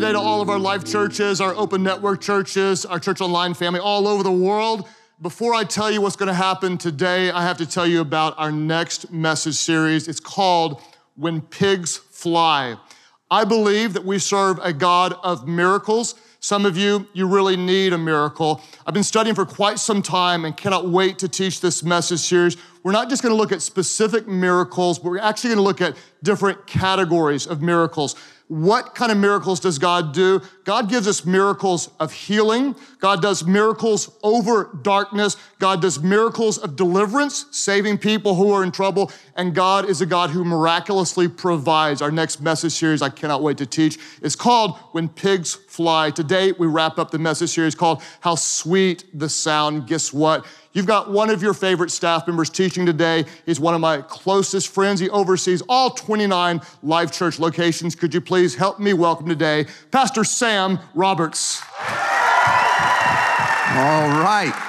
today to all of our life churches, our open network churches, our church online family all over the world. Before I tell you what's going to happen today, I have to tell you about our next message series. It's called When Pigs Fly. I believe that we serve a God of miracles. Some of you, you really need a miracle. I've been studying for quite some time and cannot wait to teach this message series. We're not just gonna look at specific miracles, but we're actually gonna look at different categories of miracles. What kind of miracles does God do? God gives us miracles of healing. God does miracles over darkness. God does miracles of deliverance, saving people who are in trouble. And God is a God who miraculously provides. Our next message series, I cannot wait to teach, is called When Pigs Fly. Today, we wrap up the message series called How Sweet the Sound. Guess what? You've got one of your favorite staff members teaching today. He's one of my closest friends. He oversees all 29 Life Church locations. Could you please help me welcome today Pastor Sam Roberts? All right.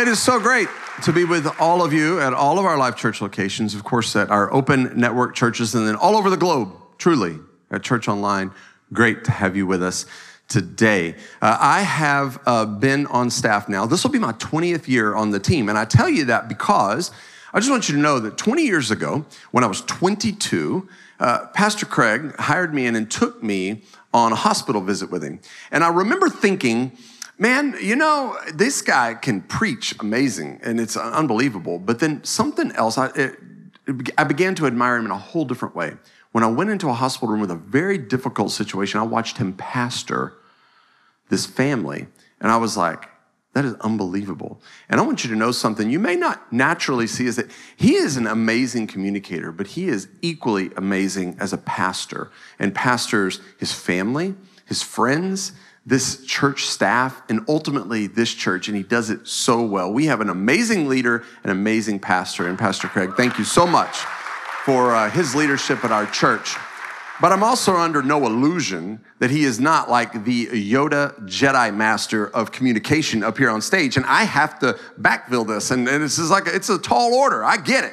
It is so great to be with all of you at all of our Life Church locations, of course, at our open network churches, and then all over the globe, truly, at Church Online. Great to have you with us today. Uh, I have uh, been on staff now. This will be my 20th year on the team. And I tell you that because I just want you to know that 20 years ago, when I was 22, uh, Pastor Craig hired me in and took me on a hospital visit with him. And I remember thinking, man, you know, this guy can preach amazing and it's unbelievable. But then something else, I, it, I began to admire him in a whole different way. When I went into a hospital room with a very difficult situation, I watched him pastor this family. And I was like, that is unbelievable. And I want you to know something you may not naturally see is that he is an amazing communicator, but he is equally amazing as a pastor and pastors his family, his friends, this church staff, and ultimately this church. And he does it so well. We have an amazing leader, an amazing pastor. And Pastor Craig, thank you so much for uh, his leadership at our church. But I'm also under no illusion that he is not like the Yoda Jedi master of communication up here on stage. And I have to backfill this. And, and this is like, it's a tall order. I get it.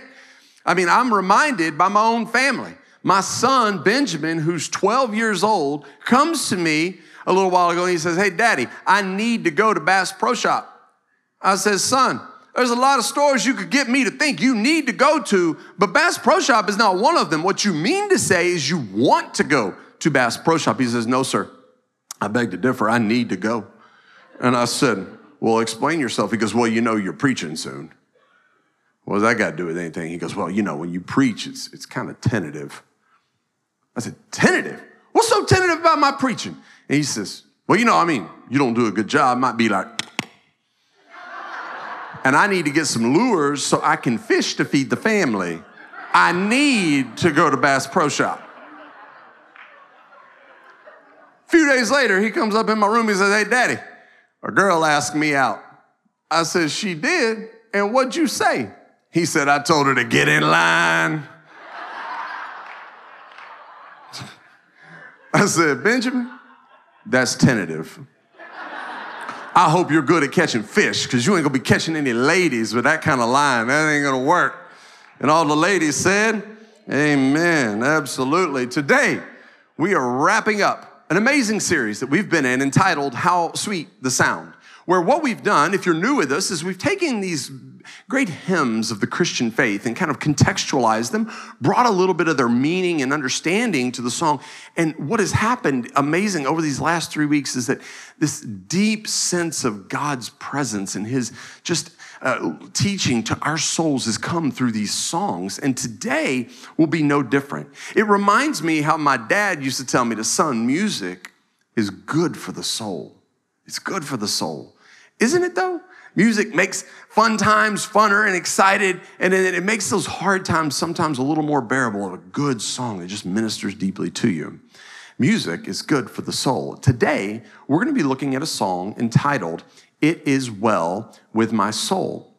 I mean, I'm reminded by my own family. My son, Benjamin, who's 12 years old, comes to me a little while ago and he says, Hey, daddy, I need to go to Bass Pro Shop. I says, Son, there's a lot of stores you could get me to think you need to go to, but Bass Pro Shop is not one of them. What you mean to say is you want to go to Bass Pro Shop. He says, No, sir. I beg to differ. I need to go. And I said, Well, explain yourself. He goes, Well, you know, you're preaching soon. What does that got to do with anything? He goes, Well, you know, when you preach, it's, it's kind of tentative. I said, Tentative? What's so tentative about my preaching? And he says, Well, you know, I mean, you don't do a good job. Might be like, and I need to get some lures so I can fish to feed the family. I need to go to Bass Pro Shop. A few days later, he comes up in my room. He says, Hey, daddy, a girl asked me out. I said, She did. And what'd you say? He said, I told her to get in line. I said, Benjamin, that's tentative. I hope you're good at catching fish because you ain't gonna be catching any ladies with that kind of line. That ain't gonna work. And all the ladies said, Amen. Absolutely. Today, we are wrapping up an amazing series that we've been in entitled How Sweet the Sound where what we've done, if you're new with us, is we've taken these great hymns of the Christian faith and kind of contextualized them, brought a little bit of their meaning and understanding to the song. And what has happened amazing over these last three weeks is that this deep sense of God's presence and his just uh, teaching to our souls has come through these songs. And today will be no different. It reminds me how my dad used to tell me to son, music is good for the soul. It's good for the soul. Isn't it though? Music makes fun times funner and excited, and it makes those hard times sometimes a little more bearable of a good song that just ministers deeply to you. Music is good for the soul. Today, we're going to be looking at a song entitled, It Is Well With My Soul.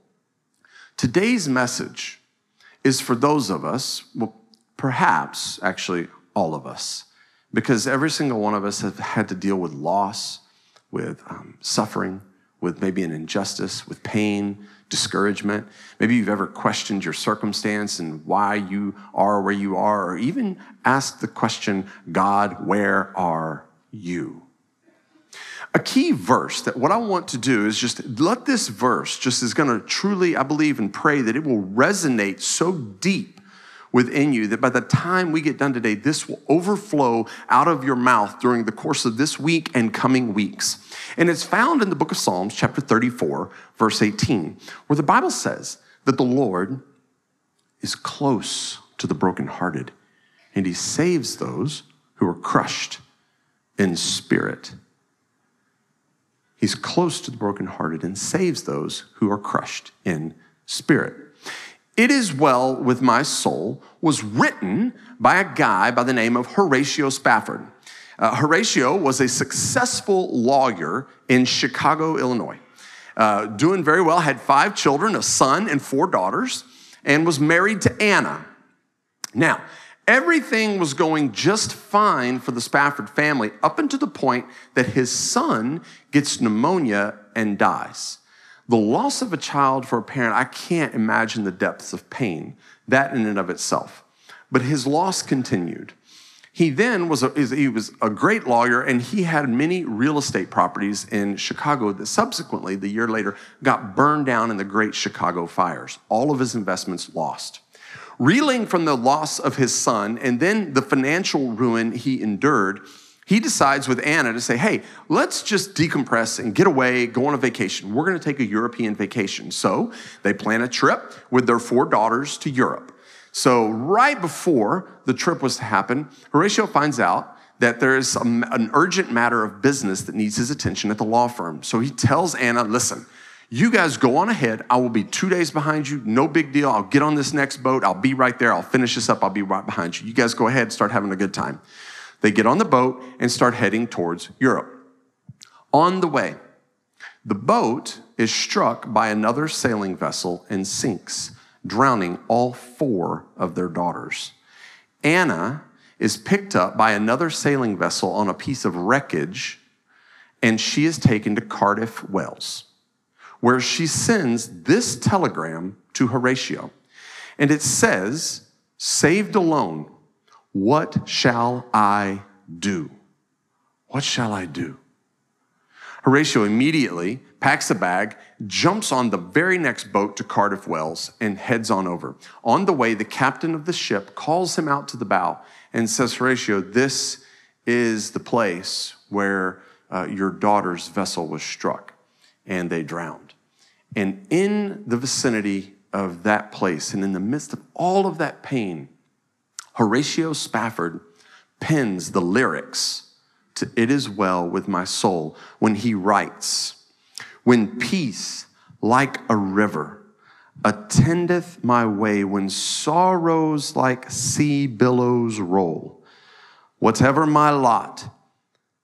Today's message is for those of us, well, perhaps actually all of us, because every single one of us have had to deal with loss, with um, suffering, with maybe an injustice, with pain, discouragement. Maybe you've ever questioned your circumstance and why you are where you are, or even asked the question, God, where are you. A key verse that what I want to do is just let this verse just is going to truly, I believe and pray that it will resonate so deep within you that by the time we get done today, this will overflow out of your mouth during the course of this week and coming weeks. And it's found in the book of Psalms, chapter 34, verse 18, where the Bible says that the Lord is close to the brokenhearted and he saves those who are crushed in spirit. He's close to the brokenhearted and saves those who are crushed in spirit. It is well with my soul was written by a guy by the name of Horatio Spafford. Uh, Horatio was a successful lawyer in Chicago, Illinois. Uh, doing very well, had five children, a son and four daughters, and was married to Anna. Now, Everything was going just fine for the Spafford family up until the point that his son gets pneumonia and dies. The loss of a child for a parent, I can't imagine the depths of pain, that in and of itself. But his loss continued. He then was a, he was a great lawyer and he had many real estate properties in Chicago that subsequently, the year later, got burned down in the great Chicago fires. All of his investments lost. Reeling from the loss of his son and then the financial ruin he endured, he decides with Anna to say, hey, let's just decompress and get away, go on a vacation. We're gonna take a European vacation. So they plan a trip with their four daughters to Europe. So, right before the trip was to happen, Horatio finds out that there is an urgent matter of business that needs his attention at the law firm. So he tells Anna, listen, you guys go on ahead. I will be two days behind you. No big deal. I'll get on this next boat. I'll be right there. I'll finish this up. I'll be right behind you. You guys go ahead, and start having a good time. They get on the boat and start heading towards Europe. On the way, the boat is struck by another sailing vessel and sinks, drowning all four of their daughters. Anna is picked up by another sailing vessel on a piece of wreckage, and she is taken to Cardiff, Wales where she sends this telegram to Horatio. And it says, Saved alone, what shall I do? What shall I do? Horatio immediately packs a bag, jumps on the very next boat to Cardiff Wales, and heads on over. On the way, the captain of the ship calls him out to the bow and says, Horatio, this is the place where uh, your daughter's vessel was struck and they drowned. And in the vicinity of that place, and in the midst of all of that pain, Horatio Spafford pens the lyrics to It Is Well with My Soul when he writes, When peace like a river attendeth my way, when sorrows like sea billows roll, whatever my lot,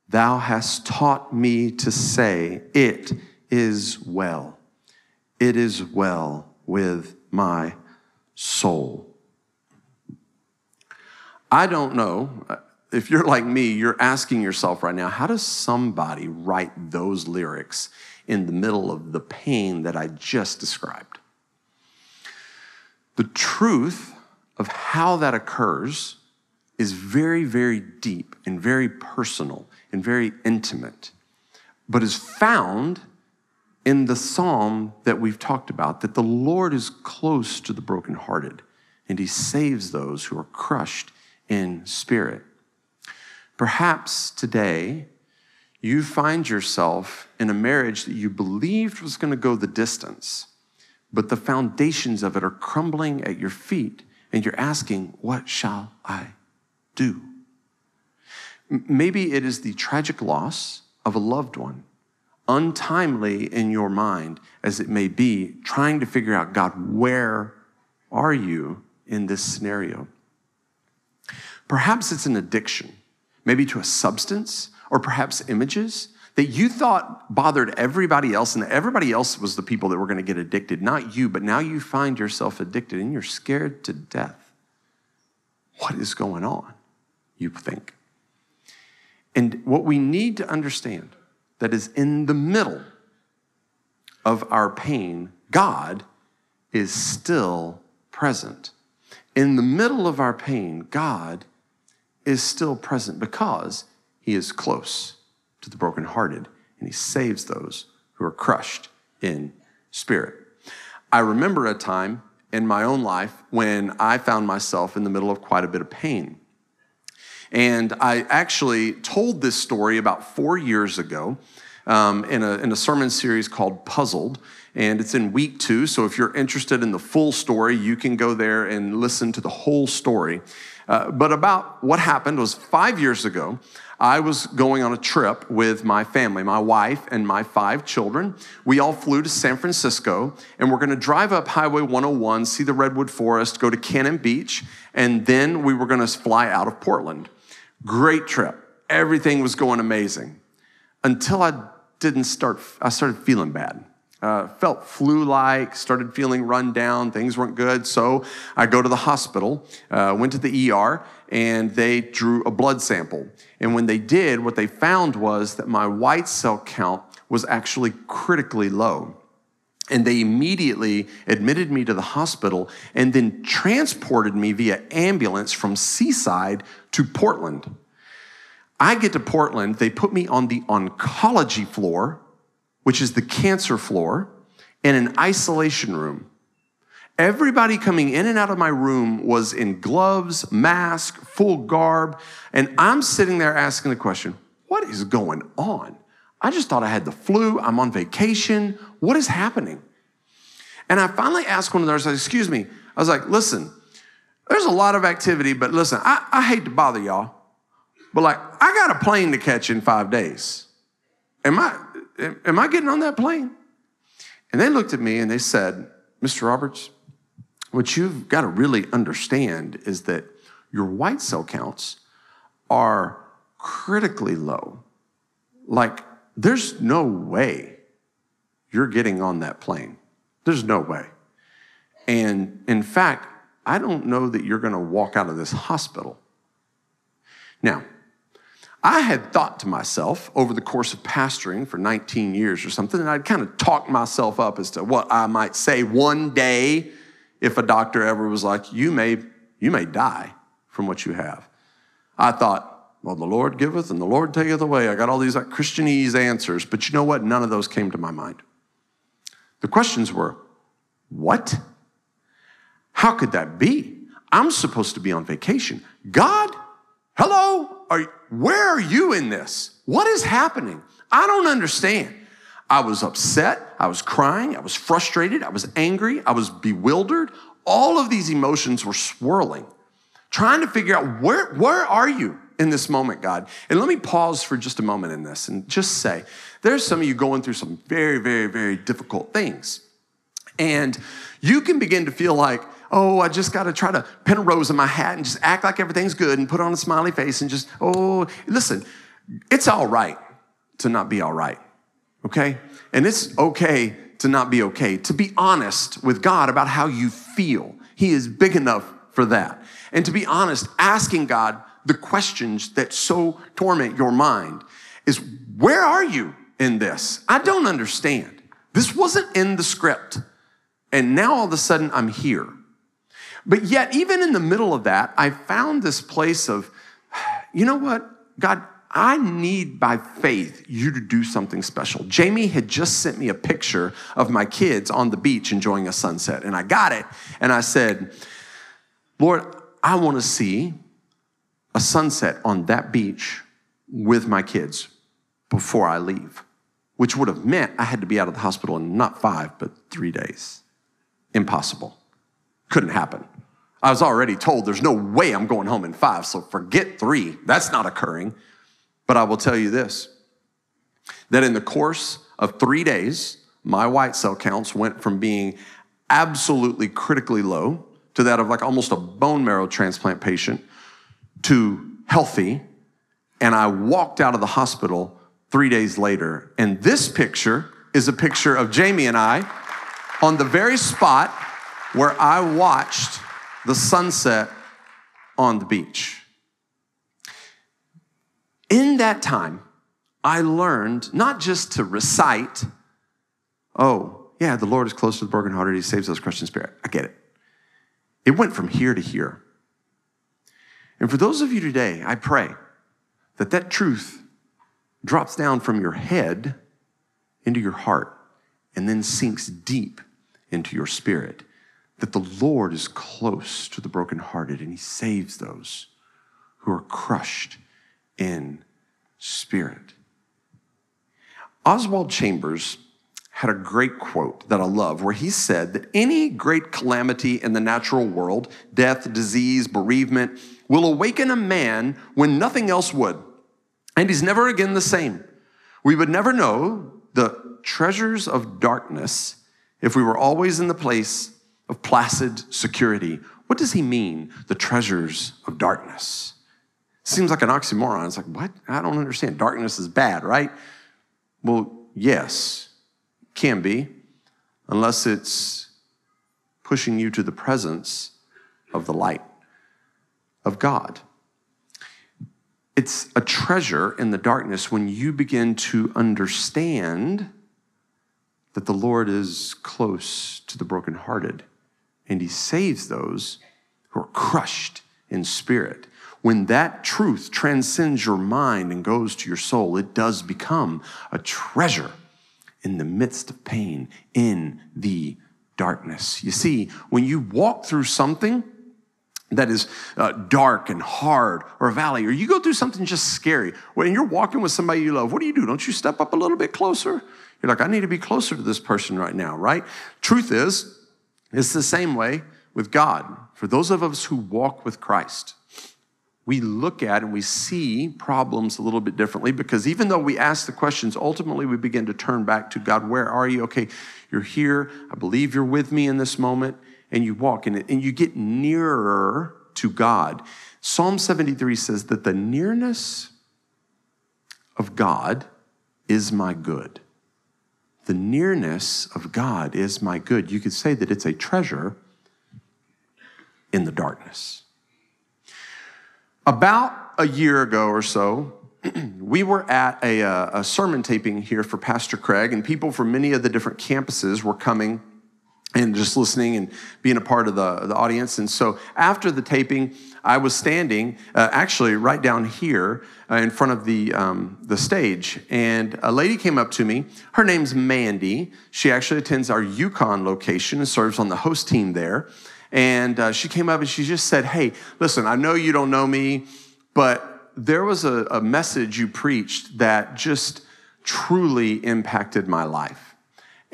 thou hast taught me to say, It is well. It is well with my soul. I don't know. Uh, if you're like me, you're asking yourself right now, how does somebody write those lyrics in the middle of the pain that I just described? The truth of how that occurs is very, very deep and very personal and very intimate, but is found in the psalm that we've talked about that the Lord is close to the brokenhearted and he saves those who are crushed in spirit. Perhaps today you find yourself in a marriage that you believed was going to go the distance, but the foundations of it are crumbling at your feet, and you're asking, What shall I do? Maybe it is the tragic loss of a loved one untimely in your mind as it may be, trying to figure out, God, where are you in this scenario? Perhaps it's an addiction, maybe to a substance or perhaps images that you thought bothered everybody else, and everybody else was the people that were going to get addicted, not you, but now you find yourself addicted and you're scared to death. What is going on? You think. And what we need to understand that is in the middle of our pain, God is still present. In the middle of our pain, God is still present because He is close to the brokenhearted, and he saves those who are crushed in spirit. I remember a time in my own life when I found myself in the middle of quite a bit of pain. And I actually told this story about four years ago um, in, a, in a sermon series called Puzzled. And it's in week two. So if you're interested in the full story, you can go there and listen to the whole story. Uh, but about what happened was five years ago, I was going on a trip with my family, my wife and my five children. We all flew to San Francisco and we're going to drive up Highway 101, see the Redwood Forest, go to Cannon Beach, and then we were going to fly out of Portland. Great trip. Everything was going amazing until I didn't start, I started feeling bad. Uh, felt flu like, started feeling run down, things weren't good. So I go to the hospital, uh, went to the ER, and they drew a blood sample. And when they did, what they found was that my white cell count was actually critically low. And they immediately admitted me to the hospital and then transported me via ambulance from Seaside to Portland. I get to Portland, they put me on the oncology floor, which is the cancer floor, in an isolation room. Everybody coming in and out of my room was in gloves, mask, full garb, and I'm sitting there asking the question, what is going on? I just thought I had the flu. I'm on vacation. What is happening? And I finally asked one of the nurses, excuse me, I was like, listen, there's a lot of activity, but listen, I, I hate to bother y'all, but like, I got a plane to catch in five days. Am I, am I getting on that plane? And they looked at me and they said, Mr. Roberts, what you've got to really understand is that your white cell counts are critically low. Like, there's no way you're getting on that plane. There's no way. And in fact, I don't know that you're going to walk out of this hospital. Now, I had thought to myself over the course of pastoring for 19 years or something, and I'd kind of talked myself up as to what I might say one day if a doctor ever was like, you may, you may die from what you have. I thought, well, the Lord giveth and the Lord taketh away. I got all these like Christianese answers, but you know what? None of those came to my mind. The questions were, what? How could that be? I'm supposed to be on vacation. God, hello, are, where are you in this? What is happening? I don't understand. I was upset. I was crying. I was frustrated. I was angry. I was bewildered. All of these emotions were swirling, trying to figure out where, where are you in this moment, God? And let me pause for just a moment in this and just say there's some of you going through some very, very, very difficult things. And you can begin to feel like, oh, I just got to try to pin a rose in my hat and just act like everything's good and put on a smiley face and just, oh, listen, it's all right to not be all right okay? And it's okay to not be okay, to be honest with God about how you feel. He is big enough for that. And to be honest, asking God the questions that so torment your mind is where are you in this? I don't understand. This wasn't in the script. And now all of a sudden I'm here. But yet, even in the middle of that, I found this place of, you know what? God, I need by faith you to do something special. Jamie had just sent me a picture of my kids on the beach enjoying a sunset, and I got it. And I said, Lord, I want to see a sunset on that beach with my kids before I leave, which would have meant I had to be out of the hospital in not five, but three days. Impossible. Couldn't happen. I was already told there's no way I'm going home in five, so forget three. That's not occurring. But I will tell you this that in the course of three days, my white cell counts went from being absolutely critically low to that of like almost a bone marrow transplant patient to healthy. And I walked out of the hospital three days later. And this picture is a picture of Jamie and I on the very spot where I watched the sunset on the beach. In that time, I learned not just to recite, oh, yeah, the Lord is close to the brokenhearted, He saves those Christian spirit. I get it. It went from here to here. And for those of you today, I pray that that truth drops down from your head into your heart and then sinks deep into your spirit. That the Lord is close to the brokenhearted and he saves those who are crushed in spirit. Oswald Chambers had a great quote that I love where he said that any great calamity in the natural world, death, disease, bereavement, will awaken a man when nothing else would. And he's never again the same. We would never know the treasures of darkness if we were always in the place of placid security. What does he mean, the treasures of darkness? Seems like an oxymoron. It's like, what? I don't understand. Darkness is bad, right? Well, yes, can be, unless it's pushing you to the presence of the light of God. It's a treasure in the darkness when you begin to understand that the Lord is close to the brokenhearted and he saves those who are crushed in spirit. When that truth transcends your mind and goes to your soul, it does become a treasure in the midst of pain, in the darkness. You see, when you walk through something that is uh, dark and hard or a valley, or you go through something just scary, when you're walking with somebody you love, what do you do? Don't you step up a little bit closer? You're like, I need to be closer to this person right now, right? Truth is, it's the same way with God. For those of us who walk with Christ, we look at and we see problems a little bit differently because even though we ask the questions, ultimately we begin to turn back to God, where are you? Okay, you're here. I believe you're with me in this moment. And you walk in it and you get nearer to God. Psalm 73 says that the nearness of God is my good. The nearness of God is my good. You could say that it's a treasure in the darkness. About a year ago or so, we were at a, uh, a, sermon taping here for Pastor Craig, and people from many of the different campuses were coming and just listening and being a part of the, the audience. And so after the taping, I was standing uh, actually right down here uh, in front of the, um, the stage, and a lady came up to me. Her name's Mandy. She actually attends our Yukon location and serves on the host team there. And uh, she came up and she just said, Hey, listen, I know you don't know me, but there was a, a message you preached that just truly impacted my life.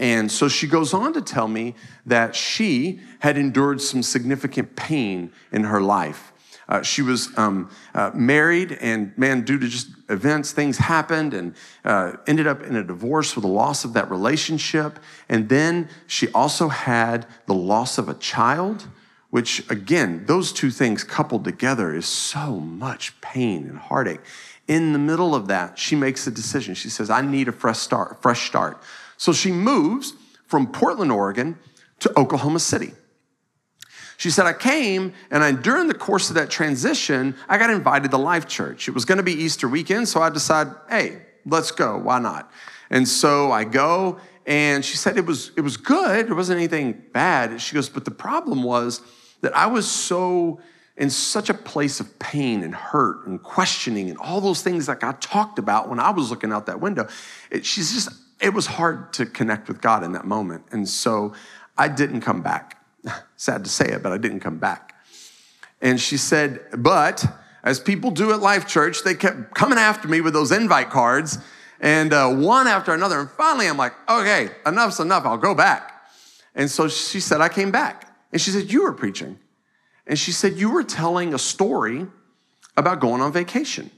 And so she goes on to tell me that she had endured some significant pain in her life. Uh, she was um, uh, married, and man, due to just events, things happened and uh, ended up in a divorce with the loss of that relationship. And then she also had the loss of a child, which, again, those two things coupled together is so much pain and heartache. In the middle of that, she makes a decision. She says, I need a fresh start, fresh start. So she moves from Portland, Oregon to Oklahoma City. She said, I came and I, during the course of that transition, I got invited to Life Church. It was going to be Easter weekend, so I decided, hey, let's go. Why not? And so I go, and she said it was, it was good. There wasn't anything bad. She goes, but the problem was that I was so in such a place of pain and hurt and questioning and all those things that God talked about when I was looking out that window. It, she's just, it was hard to connect with God in that moment. And so I didn't come back. Sad to say it, but I didn't come back. And she said, But as people do at Life Church, they kept coming after me with those invite cards, and uh, one after another. And finally, I'm like, Okay, enough's enough. I'll go back. And so she said, I came back. And she said, You were preaching. And she said, You were telling a story about going on vacation.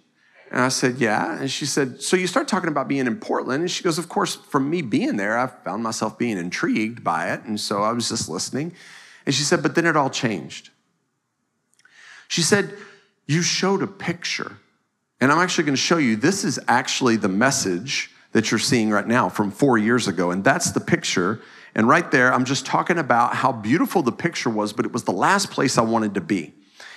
And I said, Yeah. And she said, So you start talking about being in Portland. And she goes, Of course, from me being there, I found myself being intrigued by it. And so I was just listening. And she said, But then it all changed. She said, You showed a picture. And I'm actually going to show you this is actually the message that you're seeing right now from four years ago. And that's the picture. And right there, I'm just talking about how beautiful the picture was, but it was the last place I wanted to be.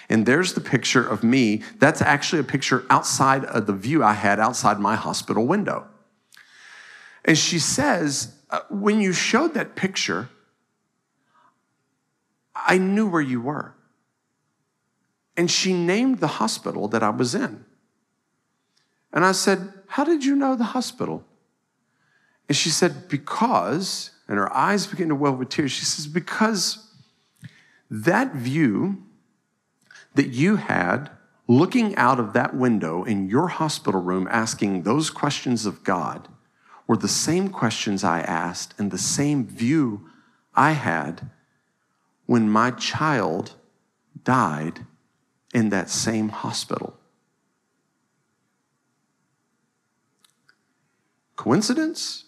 And there's the picture of me. That's actually a picture outside of the view I had outside my hospital window. And she says, uh, When you showed that picture, I knew where you were. And she named the hospital that I was in. And I said, How did you know the hospital? And she said, Because, and her eyes began to well with tears. She says, Because that view that you had looking out of that window in your hospital room asking those questions of God were the same questions I asked and the same view I had when my child died in that same hospital. Coincidence?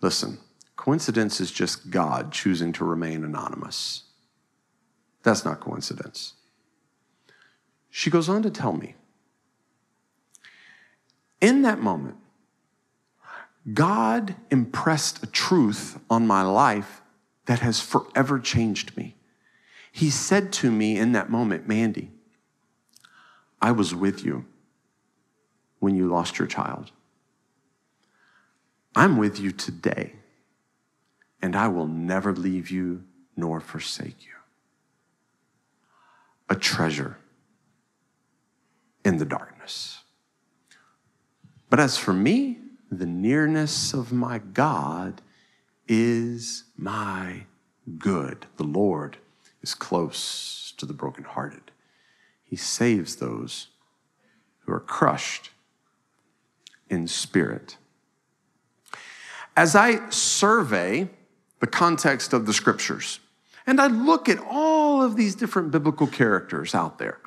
Listen, coincidence is just God choosing to remain anonymous. That's not coincidence. She goes on to tell me in that moment, God impressed a truth on my life that has forever changed me. He said to me in that moment, Mandy, I was with you when you lost your child. I'm with you today, and I will never leave you nor forsake you. A treasure in the darkness. But as for me, the nearness of my God is my good. The Lord is close to the brokenhearted. He saves those who are crushed in spirit. As I survey the context of the scriptures, and I look at all of these different biblical characters out there,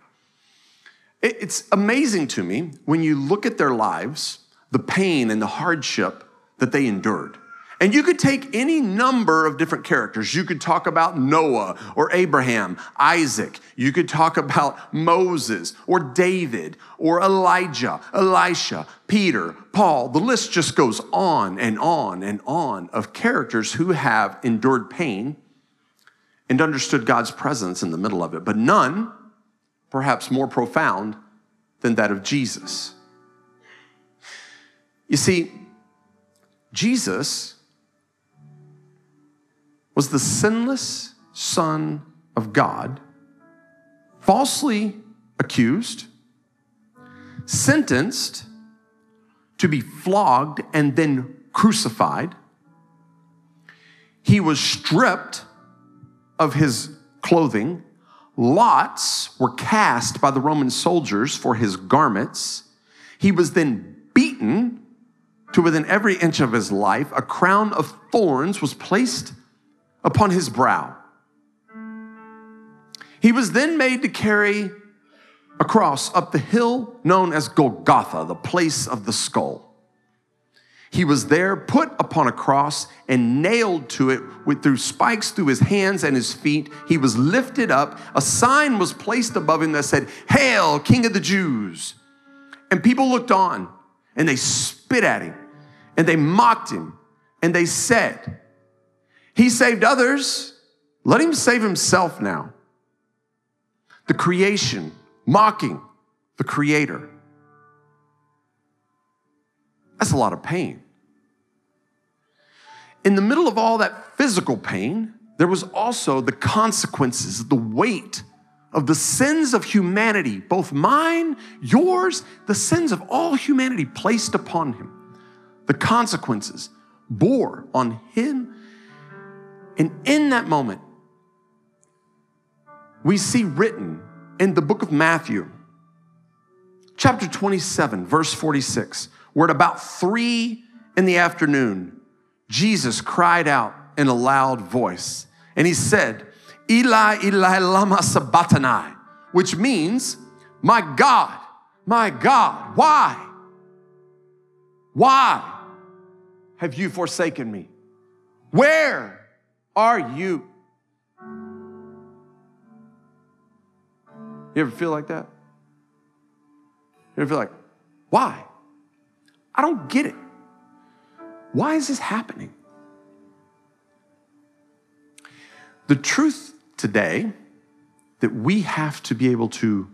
it's amazing to me when you look at their lives, the pain and the hardship that they endured. And you could take any number of different characters. You could talk about Noah or Abraham, Isaac. You could talk about Moses or David or Elijah, Elisha, Peter, Paul. The list just goes on and on and on of characters who have endured pain and understood God's presence in the middle of it, but none, perhaps more profound, than that of Jesus. You see, Jesus was the sinless Son of God, falsely accused, sentenced to be flogged and then crucified. He was stripped of his clothing. Lots were cast by the Roman soldiers for his garments. He was then beaten to within every inch of his life. A crown of thorns was placed upon his brow. He was then made to carry a cross up the hill known as Golgotha, the place of the skull. He was there put upon a cross and nailed to it with through spikes through his hands and his feet. He was lifted up. A sign was placed above him that said, Hail, King of the Jews. And people looked on and they spit at him and they mocked him and they said, he saved others. Let him save himself now. The creation mocking the creator. That's a lot of pain. In the middle of all that physical pain, there was also the consequences, the weight of the sins of humanity, both mine, yours, the sins of all humanity placed upon him. The consequences bore on him and in that moment, we see written in the book of Matthew, chapter 27, verse 46, where at about three in the afternoon, Jesus cried out in a loud voice, and he said, Eli, Eli, lama sabachthani, which means, my God, my God, why? Why have you forsaken me? Where are you? You ever feel like that? You ever feel like, why? I don't get it. Why is this happening? The truth today that we have to be able to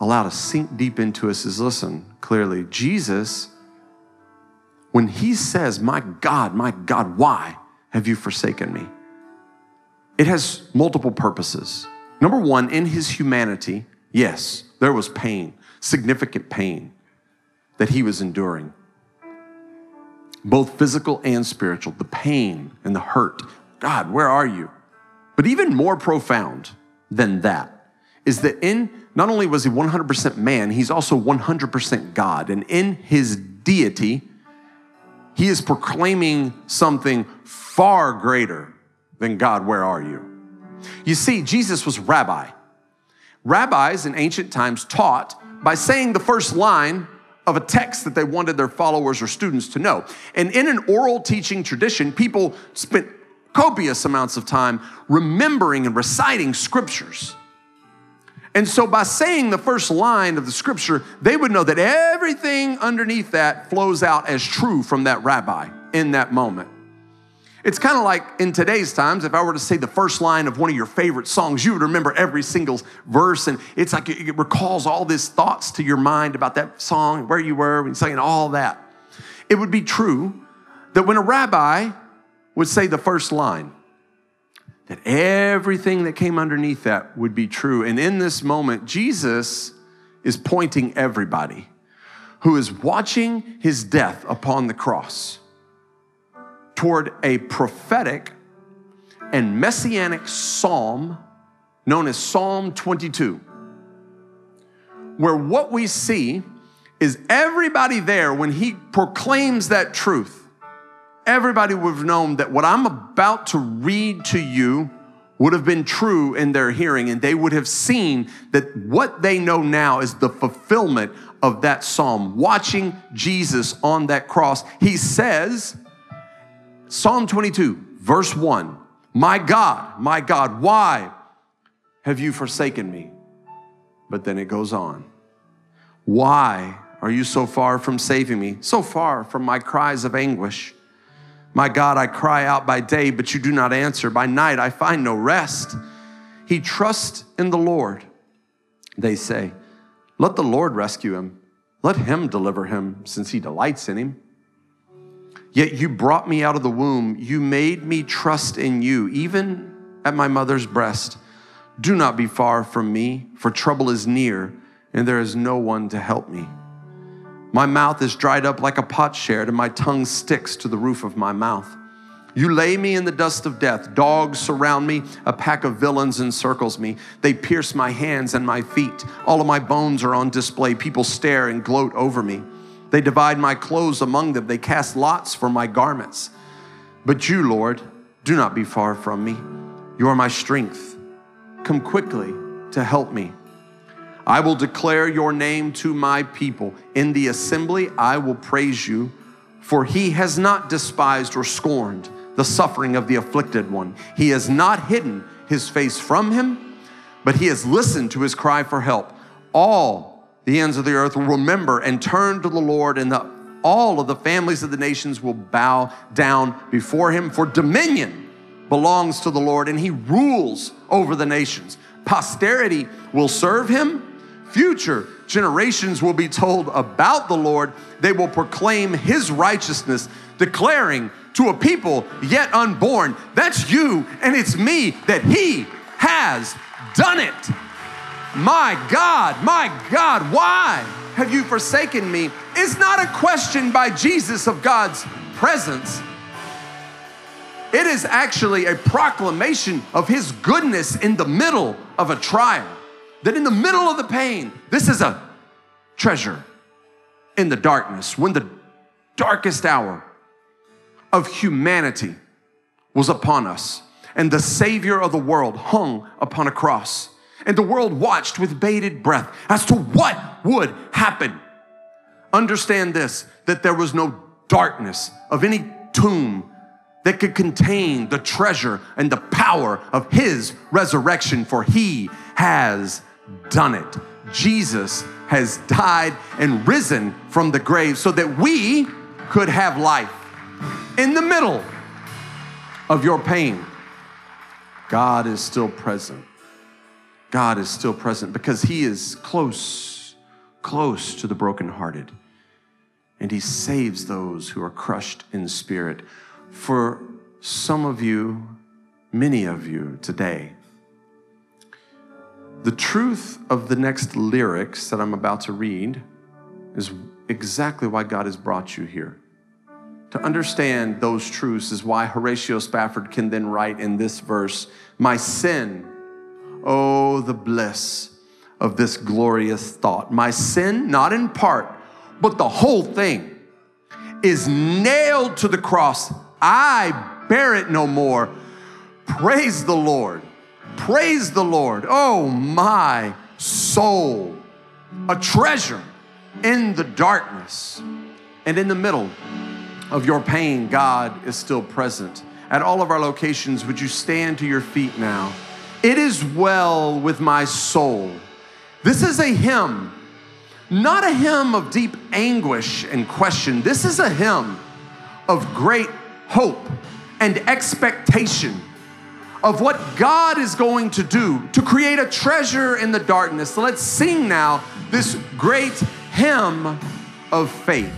allow to sink deep into us is listen, clearly, Jesus, when he says, My God, my God, why have you forsaken me? It has multiple purposes. Number one, in his humanity, yes, there was pain, significant pain. that he was enduring both physical and spiritual, the pain and the hurt. God, where are you? But even more profound than that is that in not only was he 100% man, he's also 100% God. And in his deity, he is proclaiming something far greater than God, where are you? You see, Jesus was rabbi. Rabbis in ancient times taught by saying the first line of a text that they wanted their followers or students to know. And in an oral teaching tradition, people spent copious amounts of time remembering and reciting scriptures. And so, by saying the first line of the scripture, they would know that everything underneath that flows out as true from that rabbi in that moment. It's kind of like in today's times, if I were to say the first line of one of your favorite songs, you would remember every single verse. And it's like it recalls all these thoughts to your mind about that song, where you were and sang all that. It would be true that when a rabbi would say the first line, that everything that came underneath that would be true. And in this moment, Jesus is pointing everybody who is watching his death upon the cross toward a prophetic and messianic psalm known as Psalm 22, where what we see is everybody there when he proclaims that truth. Everybody would have known that what I'm about to read to you would have been true in their hearing, and they would have seen that what they know now is the fulfillment of that psalm. Watching Jesus on that cross, he says, Psalm 22, verse 1 My God, my God, why have you forsaken me? But then it goes on. Why are you so far from saving me, so far from my cries of anguish? My God, I cry out by day, but you do not answer. By night, I find no rest. He trusts in the Lord. They say, Let the Lord rescue him. Let him deliver him, since he delights in him. Yet you brought me out of the womb. You made me trust in you, even at my mother's breast. Do not be far from me, for trouble is near, and there is no one to help me. My mouth is dried up like a potsherd, and my tongue sticks to the roof of my mouth. You lay me in the dust of death. Dogs surround me. A pack of villains encircles me. They pierce my hands and my feet. All of my bones are on display. People stare and gloat over me. They divide my clothes among them. They cast lots for my garments. But you, Lord, do not be far from me. You are my strength. Come quickly to help me. I will declare your name to my people. In the assembly, I will praise you, for he has not despised or scorned the suffering of the afflicted one. He has not hidden his face from him, but he has listened to his cry for help. All the ends of the earth will remember and turn to the Lord, and the, all of the families of the nations will bow down before him. For dominion belongs to the Lord, and he rules over the nations. Posterity will serve him. Future generations will be told about the Lord. They will proclaim his righteousness, declaring to a people yet unborn, that's you and it's me, that he has done it. My God, my God, why have you forsaken me? Is not a question by Jesus of God's presence. It is actually a proclamation of his goodness in the middle of a trial. That in the middle of the pain, this is a treasure in the darkness, when the darkest hour of humanity was upon us, and the Savior of the world hung upon a cross and the world watched with bated breath as to what would happen. Understand this that there was no darkness of any tomb that could contain the treasure and the power of his resurrection, for he has done it. Jesus has died and risen from the grave so that we could have life. In the middle of your pain, God is still present. God is still present because He is close, close to the brokenhearted. And He saves those who are crushed in spirit. For some of you, many of you today, the truth of the next lyrics that I'm about to read is exactly why God has brought you here. To understand those truths is why Horatio Spafford can then write in this verse, My sin, oh, the bliss of this glorious thought. My sin, not in part, but the whole thing, is nailed to the cross. I bear it no more. Praise the Lord. Praise the Lord. Oh, my soul, a treasure in the darkness and in the middle of your pain, God is still present. At all of our locations, would you stand to your feet now? It is well with my soul. This is a hymn, not a hymn of deep anguish and question. This is a hymn of great hope and expectation of what God is going to do to create a treasure in the darkness. So let's sing now this great hymn of faith.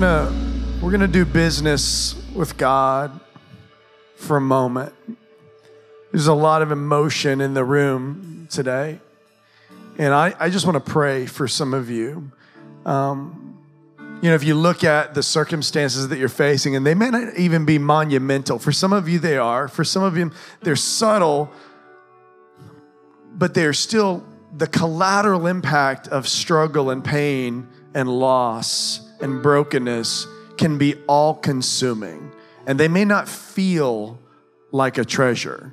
Gonna we're gonna do business with God for a moment. There's a lot of emotion in the room today. And I, I just want to pray for some of you. Um, you know, if you look at the circumstances that you're facing, and they may not even be monumental. For some of you, they are. For some of you, they're subtle, but they're still the collateral impact of struggle and pain and loss and brokenness can be all consuming. And they may not feel like a treasure.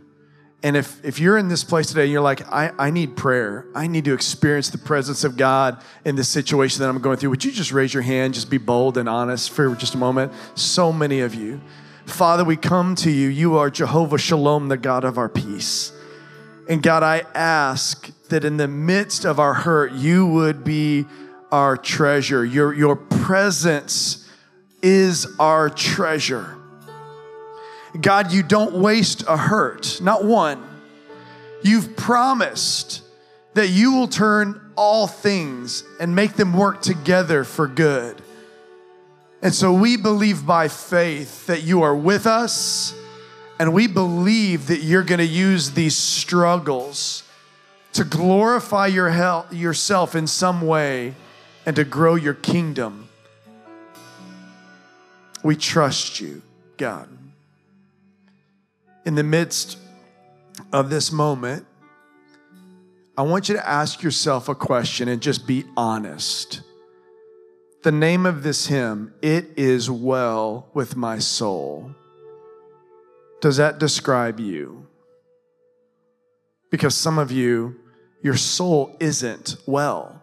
And if, if you're in this place today and you're like, I, I need prayer, I need to experience the presence of God in this situation that I'm going through, would you just raise your hand, just be bold and honest for just a moment? So many of you. Father, we come to you. You are Jehovah Shalom, the God of our peace. And God, I ask that in the midst of our hurt, you would be our treasure. Your, your presence is our treasure. God, you don't waste a hurt, not one. You've promised that you will turn all things and make them work together for good. And so we believe by faith that you are with us, and we believe that you're going to use these struggles to glorify your hel- yourself in some way and to grow your kingdom. We trust you, God. In the midst of this moment, I want you to ask yourself a question and just be honest. The name of this hymn, It Is Well with My Soul. Does that describe you? Because some of you, your soul isn't well.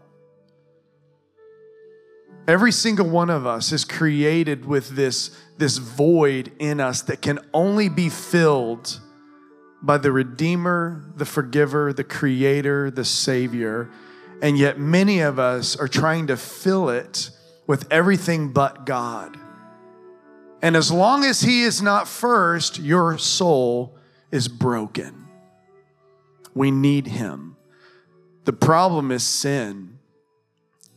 Every single one of us is created with this, this void in us that can only be filled by the Redeemer, the Forgiver, the Creator, the Savior. And yet, many of us are trying to fill it with everything but God. And as long as He is not first, your soul is broken. We need Him. The problem is sin.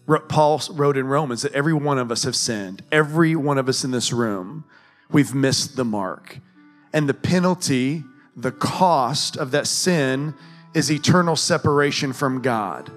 Paul wrote in Romans that every one of us have sinned. Every one of us in this room, we've missed the mark. And the penalty, the cost of that sin is eternal separation from God.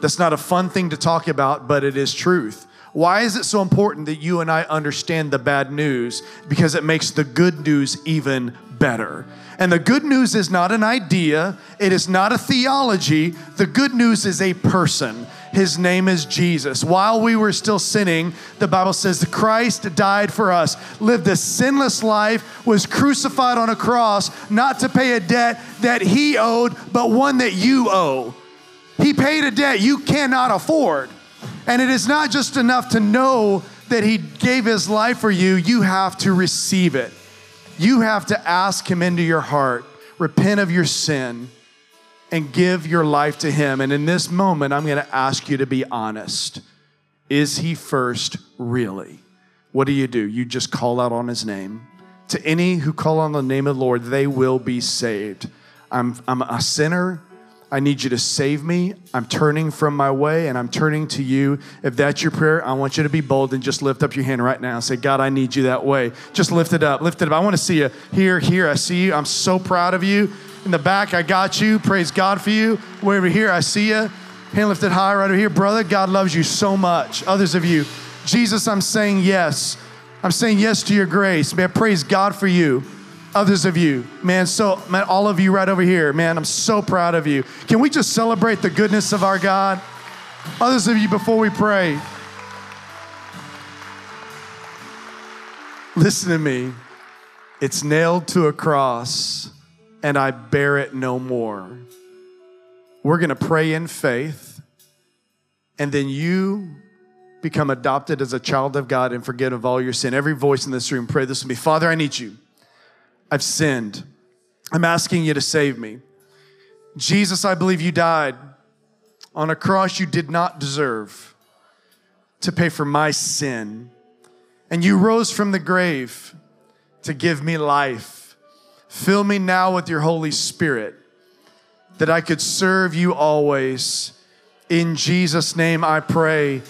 That's not a fun thing to talk about, but it is truth. Why is it so important that you and I understand the bad news? Because it makes the good news even better. And the good news is not an idea, it is not a theology. The good news is a person. His name is Jesus. While we were still sinning, the Bible says the Christ died for us, lived a sinless life, was crucified on a cross, not to pay a debt that he owed, but one that you owe. He paid a debt you cannot afford. And it is not just enough to know that he gave his life for you, you have to receive it. You have to ask Him into your heart, repent of your sin, and give your life to Him. And in this moment, I'm going to ask you to be honest. Is He first really? What do you do? You just call out on His name. To any who call on the name of the Lord, they will be saved. I'm, I'm a sinner. I need you to save me. I'm turning from my way and I'm turning to you. If that's your prayer, I want you to be bold and just lift up your hand right now and say, God, I need you that way. Just lift it up. Lift it up. I want to see you here, here. I see you. I'm so proud of you. In the back, I got you. Praise God for you. Way over here, I see you. Hand lifted high right over here. Brother, God loves you so much. Others of you, Jesus, I'm saying yes. I'm saying yes to your grace. Man, praise God for you others of you. Man, so, man, all of you right over here, man, I'm so proud of you. Can we just celebrate the goodness of our God? Others of you, before we pray, listen to me. It's nailed to a cross, and I bear it no more. We're going to pray in faith, and then you become adopted as a child of God and forget of all your sin. Every voice in this room, pray this with me. Father, I need you. I've sinned. I'm asking you to save me. Jesus, I believe you died on a cross you did not deserve to pay for my sin. And you rose from the grave to give me life. Fill me now with your Holy Spirit that I could serve you always. In Jesus' name I pray.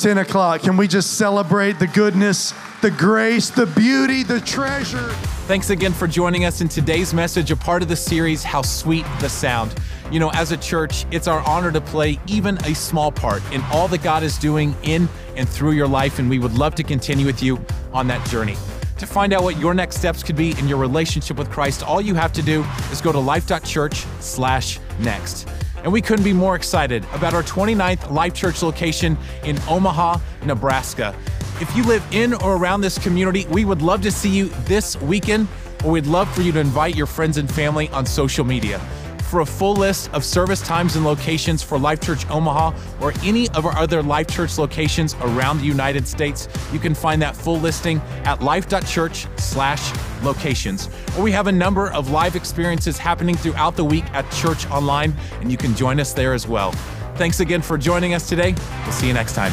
10 o'clock. Can we just celebrate the goodness, the grace, the beauty, the treasure? Thanks again for joining us in today's message, a part of the series, How Sweet the Sound. You know, as a church, it's our honor to play even a small part in all that God is doing in and through your life, and we would love to continue with you on that journey. To find out what your next steps could be in your relationship with Christ, all you have to do is go to life.church/next. And we couldn't be more excited about our 29th Life Church location in Omaha, Nebraska. If you live in or around this community, we would love to see you this weekend, or we'd love for you to invite your friends and family on social media. For a full list of service times and locations for Life Church Omaha or any of our other Life Church locations around the United States, you can find that full listing at life.church/locations. Or we have a number of live experiences happening throughout the week at Church Online, and you can join us there as well. Thanks again for joining us today. We'll see you next time.